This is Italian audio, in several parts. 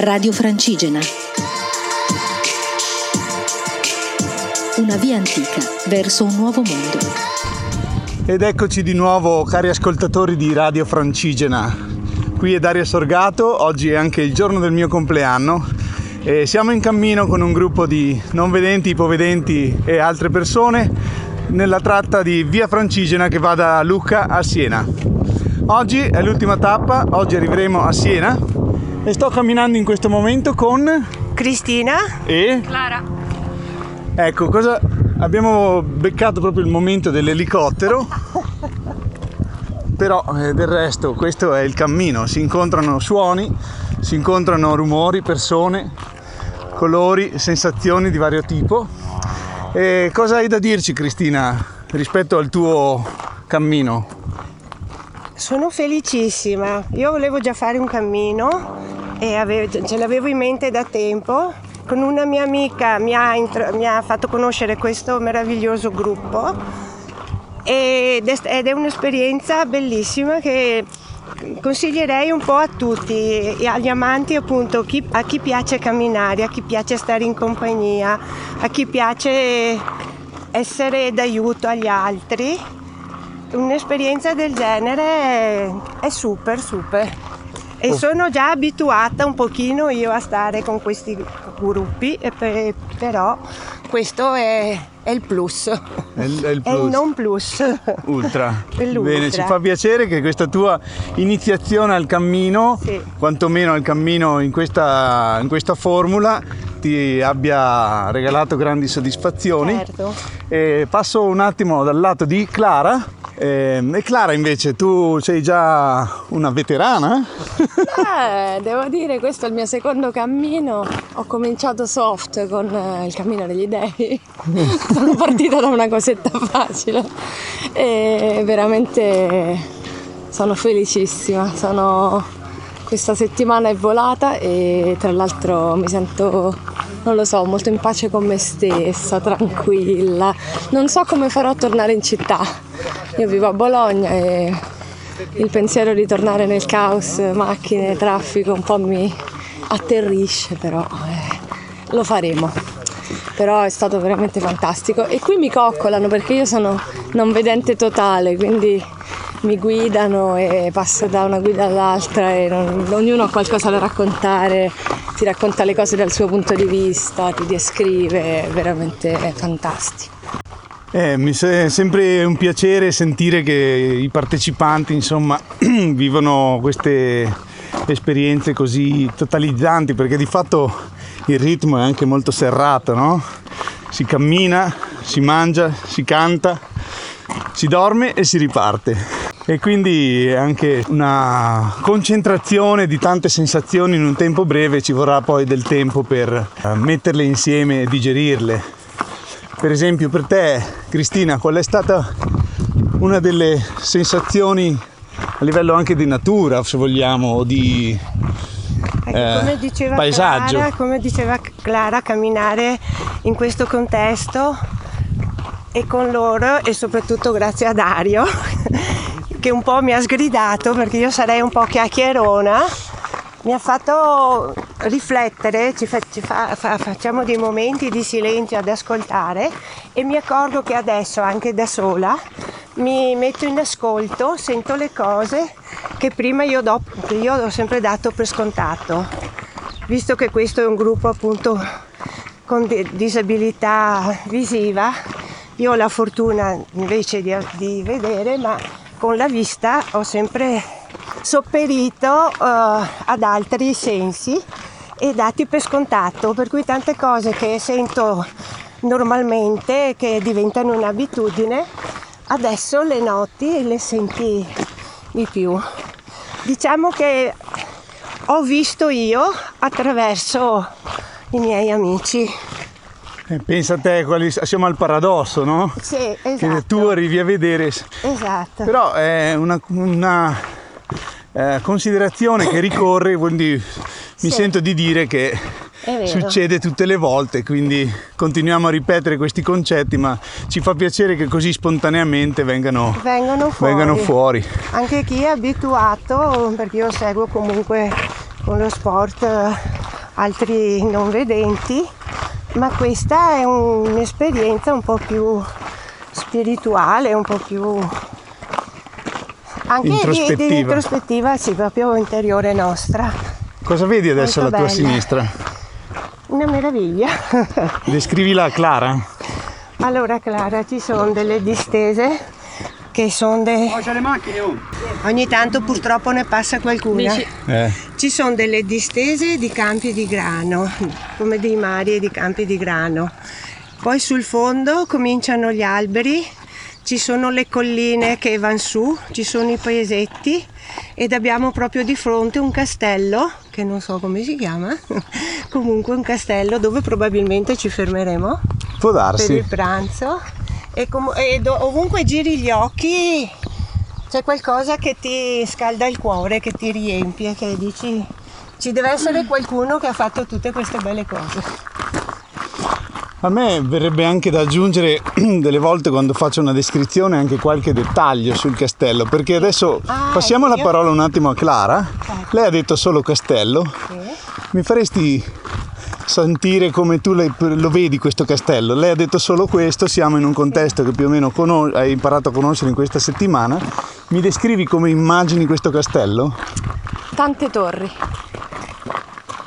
Radio Francigena. Una via antica verso un nuovo mondo. Ed eccoci di nuovo cari ascoltatori di Radio Francigena. Qui è Dario Sorgato, oggi è anche il giorno del mio compleanno e siamo in cammino con un gruppo di non vedenti, ipovedenti e altre persone nella tratta di Via Francigena che va da Lucca a Siena. Oggi è l'ultima tappa, oggi arriveremo a Siena e sto camminando in questo momento con Cristina? e Clara. ecco cosa abbiamo beccato proprio il momento dell'elicottero. Però eh, del resto questo è il cammino. Si incontrano suoni si incontrano rumori persone colori sensazioni di vario tipo. E cosa hai da dirci Cristina rispetto al tuo cammino? Sono felicissima. Io volevo già fare un cammino e avevo- ce l'avevo in mente da tempo. Con una mia amica mi ha, intro- mi ha fatto conoscere questo meraviglioso gruppo ed è, ed è un'esperienza bellissima che consiglierei un po' a tutti, agli amanti appunto, chi- a chi piace camminare, a chi piace stare in compagnia, a chi piace essere d'aiuto agli altri. Un'esperienza del genere è super, super. E sono già abituata un pochino io a stare con questi gruppi, per- però questo è, è il plus. È il- è il È il plus. non plus. Ultra. È. Bene, ci fa piacere che questa tua iniziazione al cammino, Sì. quantomeno al cammino in questa, in questa formula, ti abbia regalato grandi soddisfazioni. Certo. E passo un attimo dal lato di Clara. Ehm, E Clara invece, tu sei già una veterana? Eh, devo dire, questo è il mio secondo cammino. Ho cominciato soft con eh, il cammino degli dei. Sono partita da una cosetta facile e veramente sono felicissima. Sono... Questa settimana è volata e tra l'altro mi sento, non lo so, molto in pace con me stessa, tranquilla. Non so come farò a tornare in città. Io vivo a Bologna e il pensiero di tornare nel caos, macchine, traffico, un po' mi atterrisce, però eh, lo faremo. Però è stato veramente fantastico. E qui mi coccolano perché io sono non vedente totale, quindi mi guidano e passo da una guida all'altra e non- ognuno ha qualcosa da raccontare, ti racconta le cose dal suo punto di vista, ti descrive, è veramente fantastico. Eh, mi è sempre un piacere sentire che i partecipanti insomma vivono queste esperienze così totalizzanti perché di fatto il ritmo è anche molto serrato, no? Si cammina, si mangia, si canta, si dorme e si riparte. E quindi è anche una concentrazione di tante sensazioni in un tempo breve, ci vorrà poi del tempo per eh, metterle insieme e digerirle. Per esempio per te, Cristina, qual è stata una delle sensazioni a livello anche di natura, se vogliamo, o di Ecco, eh, come diceva paesaggio? Clara, come diceva Clara, camminare in questo contesto e con loro e soprattutto grazie a Dario che un po' mi ha sgridato perché io sarei un po' chiacchierona mi ha fatto riflettere, fa- fa- fa- facciamo dei momenti di silenzio ad ascoltare e mi accorgo che adesso anche da sola mi metto in ascolto, sento le cose che prima io, do- che io ho sempre dato per scontato. Visto che questo è un gruppo appunto con di- disabilità visiva, io ho la fortuna invece di, di vedere, ma con la vista ho sempre sopperito eh, ad altri sensi e dati per scontato, per cui tante cose che sento normalmente, che diventano un'abitudine, adesso le noti e le senti di più. Diciamo che ho visto io attraverso i miei amici. Eh, Pensa a te, quali- siamo al paradosso, no? Sì, Che esatto. tu arrivi a vedere, Esatto. però è una, una, eh, considerazione che ricorre, quindi mi Sì. sento di dire che succede tutte le volte, quindi continuiamo a ripetere questi concetti, ma ci fa piacere che così spontaneamente vengano, Vengono fuori. vengano fuori. Anche chi è abituato, perché io seguo comunque con lo sport eh, altri non vedenti, ma questa è un'esperienza un po' più spirituale, un po' più anche Introspettiva. Di, di introspettiva, sì, proprio interiore nostra. Cosa vedi adesso Molto alla tua sinistra? Una meraviglia. Descrivila a Clara. Allora Clara, ci sono delle distese che sono de... Ogni tanto purtroppo ne passa qualcuna. Eh, Ci sono delle distese di campi di grano, come dei mari e di campi di grano. Poi sul fondo cominciano gli alberi, ci sono le colline che vanno su, ci sono i paesetti ed abbiamo proprio di fronte un castello, che non so come si chiama, comunque un castello dove probabilmente ci fermeremo può per darsi. il pranzo e, com- e do- ovunque giri gli occhi c'è qualcosa che ti scalda il cuore, che ti riempie, che dici ci deve essere qualcuno che ha fatto tutte queste belle cose. A me verrebbe anche da aggiungere delle volte quando faccio una descrizione anche qualche dettaglio sul castello, perché adesso Ah, passiamo la io- parola un attimo a Clara. Lei ha detto solo castello. Mi faresti sentire come tu lo vedi questo castello? Lei ha detto solo questo, siamo in un contesto che più o meno cono- hai imparato a conoscere in questa settimana. Mi descrivi come immagini questo castello? Tante torri.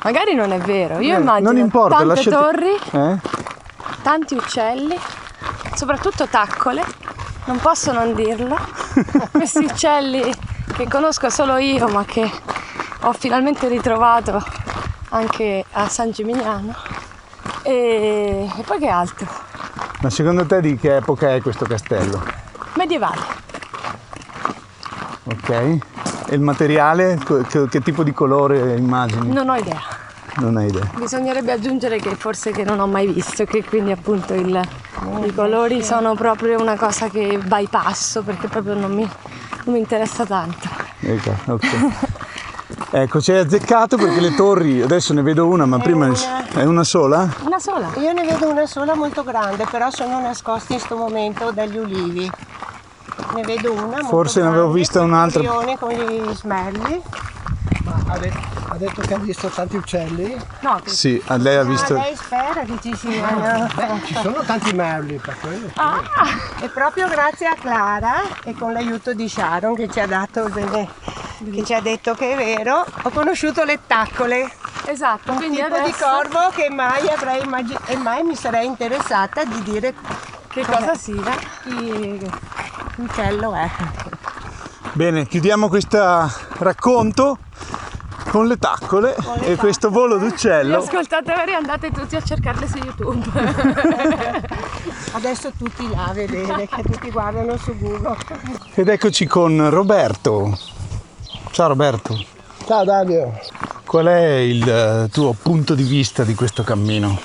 Magari non è vero, io Eh, immagino non importa, tante lasciati- torri, Eh? Tanti uccelli, soprattutto taccole, non posso non dirlo. Questi uccelli che conosco solo io, ma che ho finalmente ritrovato anche a San Gimignano. E, e poi che altro? Ma secondo te di che epoca è questo castello? Medievale. Ok. E il materiale? Che, che tipo di colore immagini? Non ho idea. Non hai idea. Bisognerebbe aggiungere che forse che non ho mai visto, che quindi appunto il- i colori sono proprio una cosa che bypasso perché proprio non mi, non mi interessa tanto. Ecco, ok. Ecco, ci hai azzeccato perché le torri, adesso ne vedo una, ma prima una. è una sola? Una sola. Io ne vedo una sola molto grande, però sono nascosti in questo momento dagli ulivi. Ne vedo una molto Forse ne avevo grande, vista un'altra. con gli smerli. Detto, ha detto che ha visto tanti uccelli? No, che- Sì, a lei ha visto. Ah, lei spera che ci siano. Ci sono tanti merli per quello. E proprio grazie a Clara e con l'aiuto di Sharon che ci ha dato delle, che ci ha detto che è vero, ho conosciuto le taccole, esatto, un quindi tipo di adesso corvo che mai avrei immagi- e mai mi sarei interessata di dire che cosa sia? chi uccello è. Bene, chiudiamo questo racconto con le taccole e questo volo d'uccello. ascoltatori andate tutti a cercarle su YouTube. Adesso tutti là a vedere, che tutti guardano su Google. Ed eccoci con Roberto. Ciao Roberto, Ciao Dario, qual è il eh, tuo punto di vista di questo cammino?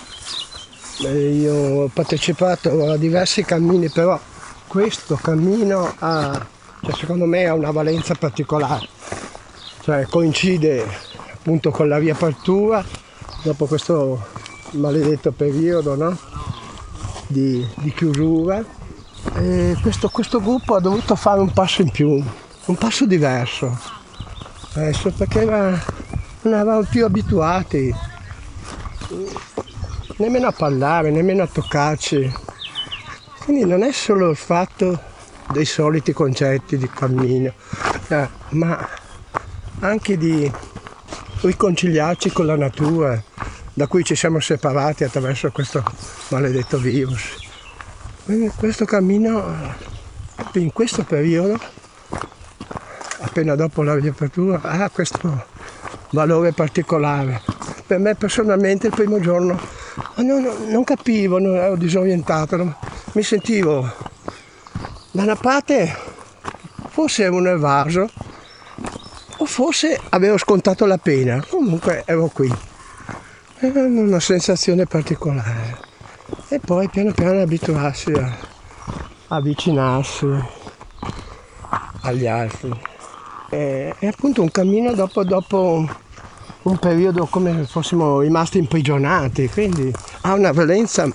Eh, io ho partecipato a diversi cammini, però questo cammino ha, cioè, secondo me ha una valenza particolare. Cioè coincide appunto con la riapertura dopo questo maledetto periodo no? di, di chiusura. Questo, questo gruppo ha dovuto fare un passo in più, un passo diverso. Adesso perché era- non eravamo più abituati nemmeno a parlare, nemmeno a toccarci. Quindi non è solo il fatto dei soliti concetti di cammino, eh, ma anche di riconciliarci con la natura da cui ci siamo separati attraverso questo maledetto virus. Quindi questo cammino, in questo periodo, appena dopo la riapertura, ha questo valore particolare. Per me personalmente il primo giorno non- non capivo, non ero disorientato, non- mi sentivo da una parte forse ero un evaso forse avevo scontato la pena, comunque ero qui. Era una sensazione particolare. E poi piano piano abituarsi a avvicinarsi agli altri. E, è appunto un cammino dopo, dopo un periodo come se fossimo rimasti imprigionati, quindi ha una valenza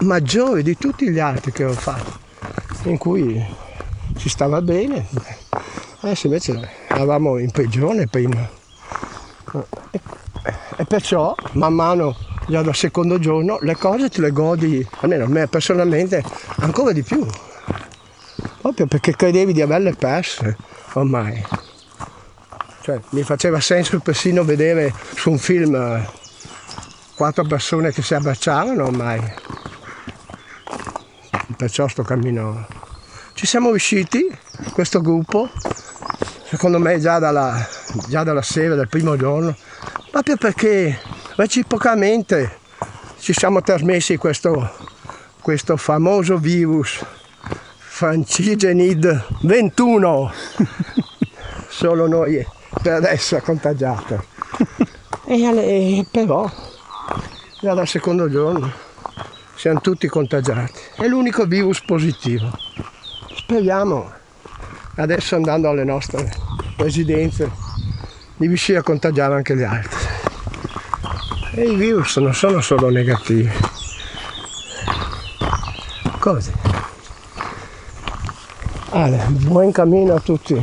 maggiore di tutti gli altri che ho fatto, in cui si stava bene. Adesso invece eravamo in prigione prima. E, perciò, man mano, già dal secondo giorno, le cose te le godi, almeno a me personalmente, ancora di più. Proprio perché credevi di averle perse ormai. Cioè, mi faceva senso persino vedere su un film eh, quattro persone che si abbracciavano ormai. Perciò sto cammino. Ci siamo riusciti, questo gruppo, secondo me già dalla, già dalla sera del primo giorno, proprio perché reciprocamente ci siamo trasmessi questo, questo famoso virus Francigenid 21 solo noi per adesso è contagiato. E, però già dal secondo giorno siamo tutti contagiati. È l'unico virus positivo. Speriamo adesso andando alle nostre residenze di riuscire a contagiare anche gli altri e i virus non sono solo negativi così allora, buon cammino a tutti.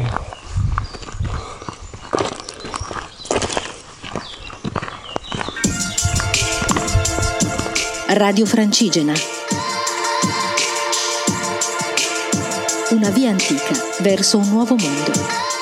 Radio Francigena. Una via antica verso un nuovo mondo.